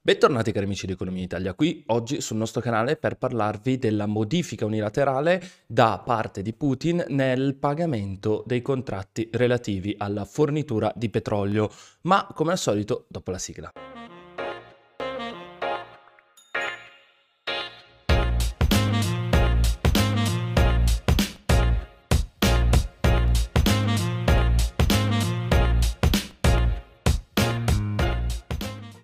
Bentornati cari amici di Economia Italia, qui oggi sul nostro canale per parlarvi della modifica unilaterale da parte di Putin nel pagamento dei contratti relativi alla fornitura di petrolio, ma come al solito dopo la sigla.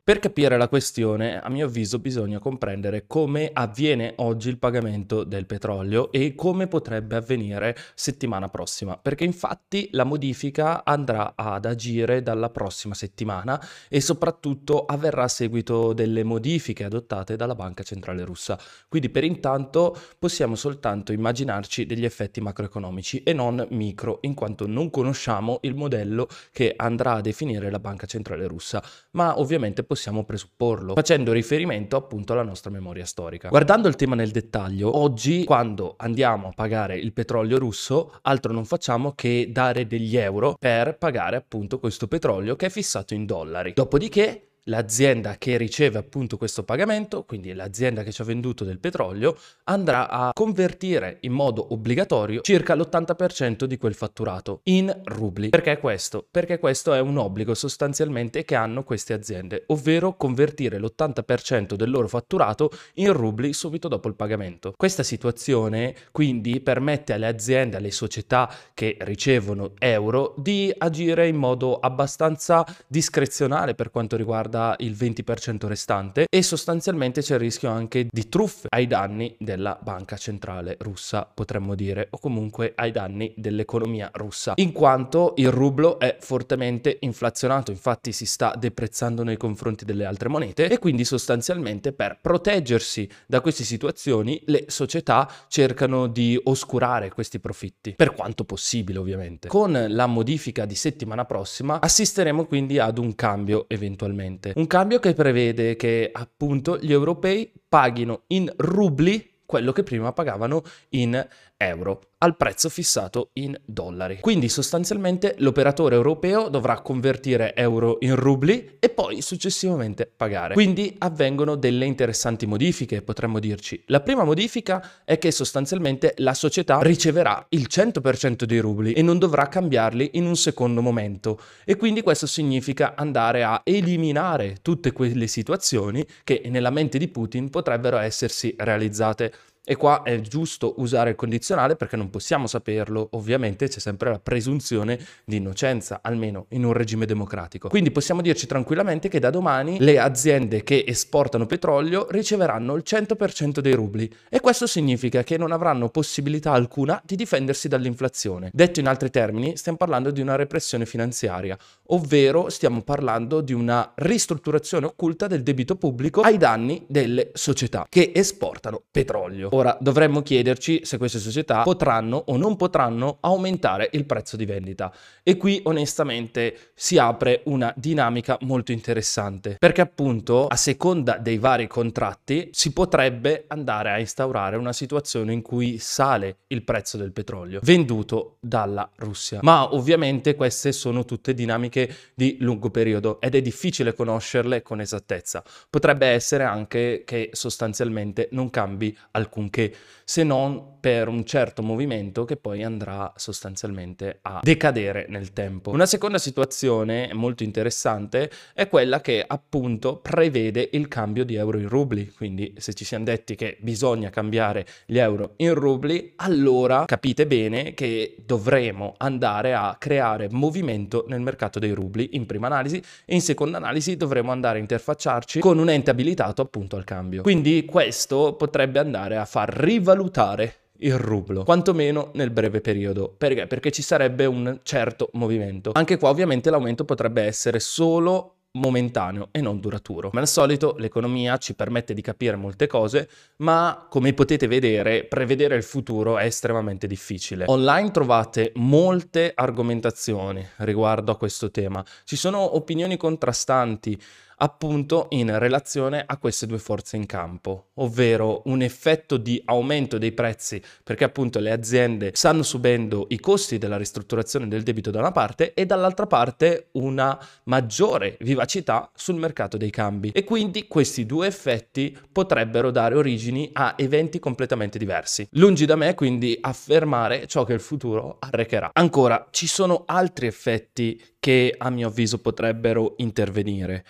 Per capire la questione, a mio avviso, bisogna comprendere come avviene oggi il pagamento del petrolio e come potrebbe avvenire settimana prossima, perché infatti la modifica andrà ad agire dalla prossima settimana e soprattutto avverrà a seguito delle modifiche adottate dalla Banca Centrale Russa. Quindi per intanto possiamo soltanto immaginarci degli effetti macroeconomici e non micro, in quanto non conosciamo il modello che andrà a definire la Banca Centrale Russa, ma ovviamente possiamo presupporlo, facendo riferimento appunto alla nostra memoria storica. Guardando il tema nel dettaglio, oggi quando andiamo a pagare il petrolio russo, altro non facciamo che dare degli euro per pagare appunto questo petrolio che è fissato in dollari. Dopodiché l'azienda che riceve appunto questo pagamento, quindi l'azienda che ci ha venduto del petrolio, andrà a convertire in modo obbligatorio circa l'80% di quel fatturato in rubli. Perché questo? Perché questo è un obbligo sostanzialmente che hanno queste aziende, ovvero convertire l'80% del loro fatturato in rubli subito dopo il pagamento. Questa situazione quindi permette alle aziende, alle società che ricevono euro di agire in modo abbastanza discrezionale per quanto riguarda riguarda il 20% restante e sostanzialmente c'è il rischio anche di truffe ai danni della banca centrale russa, potremmo dire, o comunque ai danni dell'economia russa, in quanto il rublo è fortemente inflazionato, infatti si sta deprezzando nei confronti delle altre monete e quindi sostanzialmente per proteggersi da queste situazioni le società cercano di oscurare questi profitti, per quanto possibile ovviamente. Con la modifica di settimana prossima assisteremo quindi ad un cambio eventualmente recente. Un cambio che prevede che appunto gli europei paghino in rubli quello che prima pagavano in euro al prezzo fissato in dollari. Quindi sostanzialmente l'operatore europeo dovrà convertire euro in rubli e poi successivamente pagare. Quindi avvengono delle interessanti modifiche, potremmo dirci. La prima modifica è che sostanzialmente la società riceverà il 100% dei rubli e non dovrà cambiarli in un secondo momento. E quindi questo significa andare a eliminare tutte quelle situazioni che nella mente di Putin potrebbero essersi realizzate. E qua è giusto usare il condizionale perché non possiamo saperlo, ovviamente c'è sempre la presunzione di innocenza, almeno in un regime democratico. Quindi possiamo dirci tranquillamente che da domani le aziende che esportano petrolio riceveranno il 100% dei rubli e questo significa che non avranno possibilità alcuna di difendersi dall'inflazione. Detto in altri termini, stiamo parlando di una repressione finanziaria, ovvero stiamo parlando di una ristrutturazione occulta del debito pubblico ai danni delle società che esportano petrolio. Ora dovremmo chiederci se queste società potranno o non potranno aumentare il prezzo di vendita. E qui onestamente si apre una dinamica molto interessante, perché appunto a seconda dei vari contratti si potrebbe andare a instaurare una situazione in cui sale il prezzo del petrolio venduto dalla Russia. Ma ovviamente queste sono tutte dinamiche di lungo periodo ed è difficile conoscerle con esattezza. Potrebbe essere anche che sostanzialmente non cambi alcun alcunché, se non per un certo movimento che poi andrà sostanzialmente a decadere nel tempo. Una seconda situazione molto interessante è quella che appunto prevede il cambio di euro in rubli, quindi se ci siamo detti che bisogna cambiare gli euro in rubli, allora capite bene che dovremo andare a creare movimento nel mercato dei rubli in prima analisi e in seconda analisi dovremo andare a interfacciarci con un ente abilitato appunto al cambio. Quindi questo potrebbe andare a far rivalutare il rublo, quantomeno nel breve periodo. Perché? Perché ci sarebbe un certo movimento. Anche qua ovviamente l'aumento potrebbe essere solo momentaneo e non duraturo. Come al solito l'economia ci permette di capire molte cose, ma come potete vedere prevedere il futuro è estremamente difficile. Online trovate molte argomentazioni riguardo a questo tema. Ci sono opinioni contrastanti, appunto in relazione a queste due forze in campo, ovvero un effetto di aumento dei prezzi perché appunto le aziende stanno subendo i costi della ristrutturazione del debito da una parte e dall'altra parte una maggiore vivacità sul mercato dei cambi e quindi questi due effetti potrebbero dare origini a eventi completamente diversi. Lungi da me quindi affermare ciò che il futuro arrecherà. Ancora, ci sono altri effetti che a mio avviso potrebbero intervenire.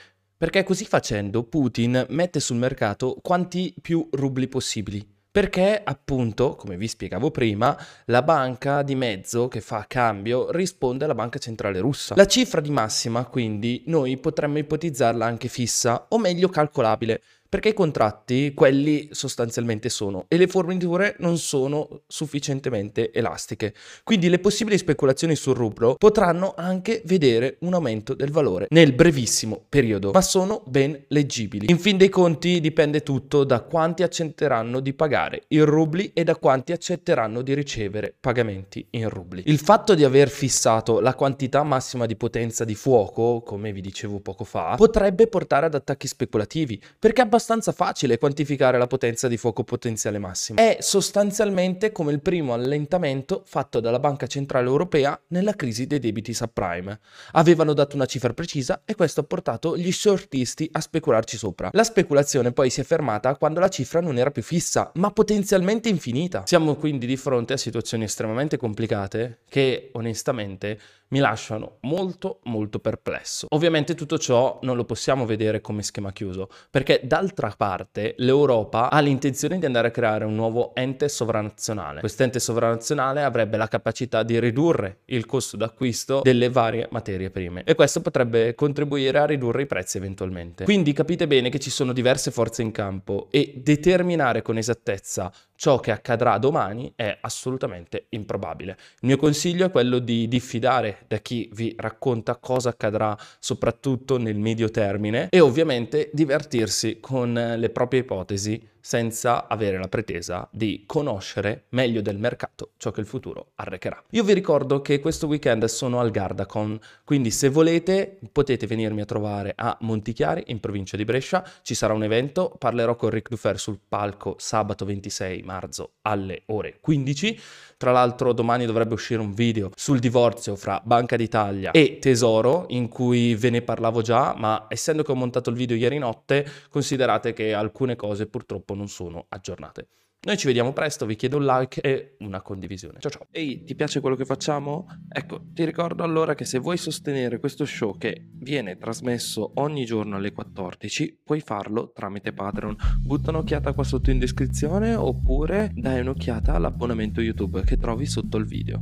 Perché così facendo Putin mette sul mercato quanti più rubli possibili. Perché appunto, come vi spiegavo prima, la banca di mezzo che fa cambio risponde alla banca centrale russa. La cifra di massima quindi noi potremmo ipotizzarla anche fissa o meglio calcolabile perché i contratti, quelli sostanzialmente sono, e le forniture non sono sufficientemente elastiche. Quindi le possibili speculazioni sul rublo potranno anche vedere un aumento del valore nel brevissimo periodo, ma sono ben leggibili. In fin dei conti dipende tutto da quanti accetteranno di pagare in rubli e da quanti accetteranno di ricevere pagamenti in rubli. Il fatto di aver fissato la quantità massima di potenza di fuoco, come vi dicevo poco fa, potrebbe portare ad attacchi speculativi, perché abbastanza abbastanza facile quantificare la potenza di fuoco potenziale massimo. È sostanzialmente come il primo allentamento fatto dalla Banca Centrale Europea nella crisi dei debiti subprime. Avevano dato una cifra precisa e questo ha portato gli shortisti a specularci sopra. La speculazione poi si è fermata quando la cifra non era più fissa, ma potenzialmente infinita. Siamo quindi di fronte a situazioni estremamente complicate che onestamente mi lasciano molto molto perplesso. Ovviamente tutto ciò non lo possiamo vedere come schema chiuso, perché d'altra parte l'Europa ha l'intenzione di andare a creare un nuovo ente sovranazionale. Quest'ente sovranazionale avrebbe la capacità di ridurre il costo d'acquisto delle varie materie prime e questo potrebbe contribuire a ridurre i prezzi eventualmente. Quindi capite bene che ci sono diverse forze in campo e determinare con esattezza ciò che accadrà domani è assolutamente improbabile. Il mio consiglio è quello di diffidare da chi vi racconta cosa accadrà soprattutto nel medio termine e ovviamente divertirsi con le proprie ipotesi senza avere la pretesa di conoscere meglio del mercato ciò che il futuro arrecherà. Io vi ricordo che questo weekend sono al Gardacon, quindi se volete potete venirmi a trovare a Montichiari in provincia di Brescia, ci sarà un evento, parlerò con Ric Dufer sul palco sabato 26 marzo alle ore 15, tra l'altro domani dovrebbe uscire un video sul divorzio fra Banca d'Italia e Tesoro in cui ve ne parlavo già, ma essendo che ho montato il video ieri notte, considerate che alcune cose purtroppo non sono aggiornate. Noi ci vediamo presto, vi chiedo un like e una condivisione. Ciao ciao. Ehi, ti piace quello che facciamo? Ecco, ti ricordo allora che se vuoi sostenere questo show che viene trasmesso ogni giorno alle 14, puoi farlo tramite Patreon. Butta un'occhiata qua sotto in descrizione oppure dai un'occhiata all'abbonamento YouTube che trovi sotto il video.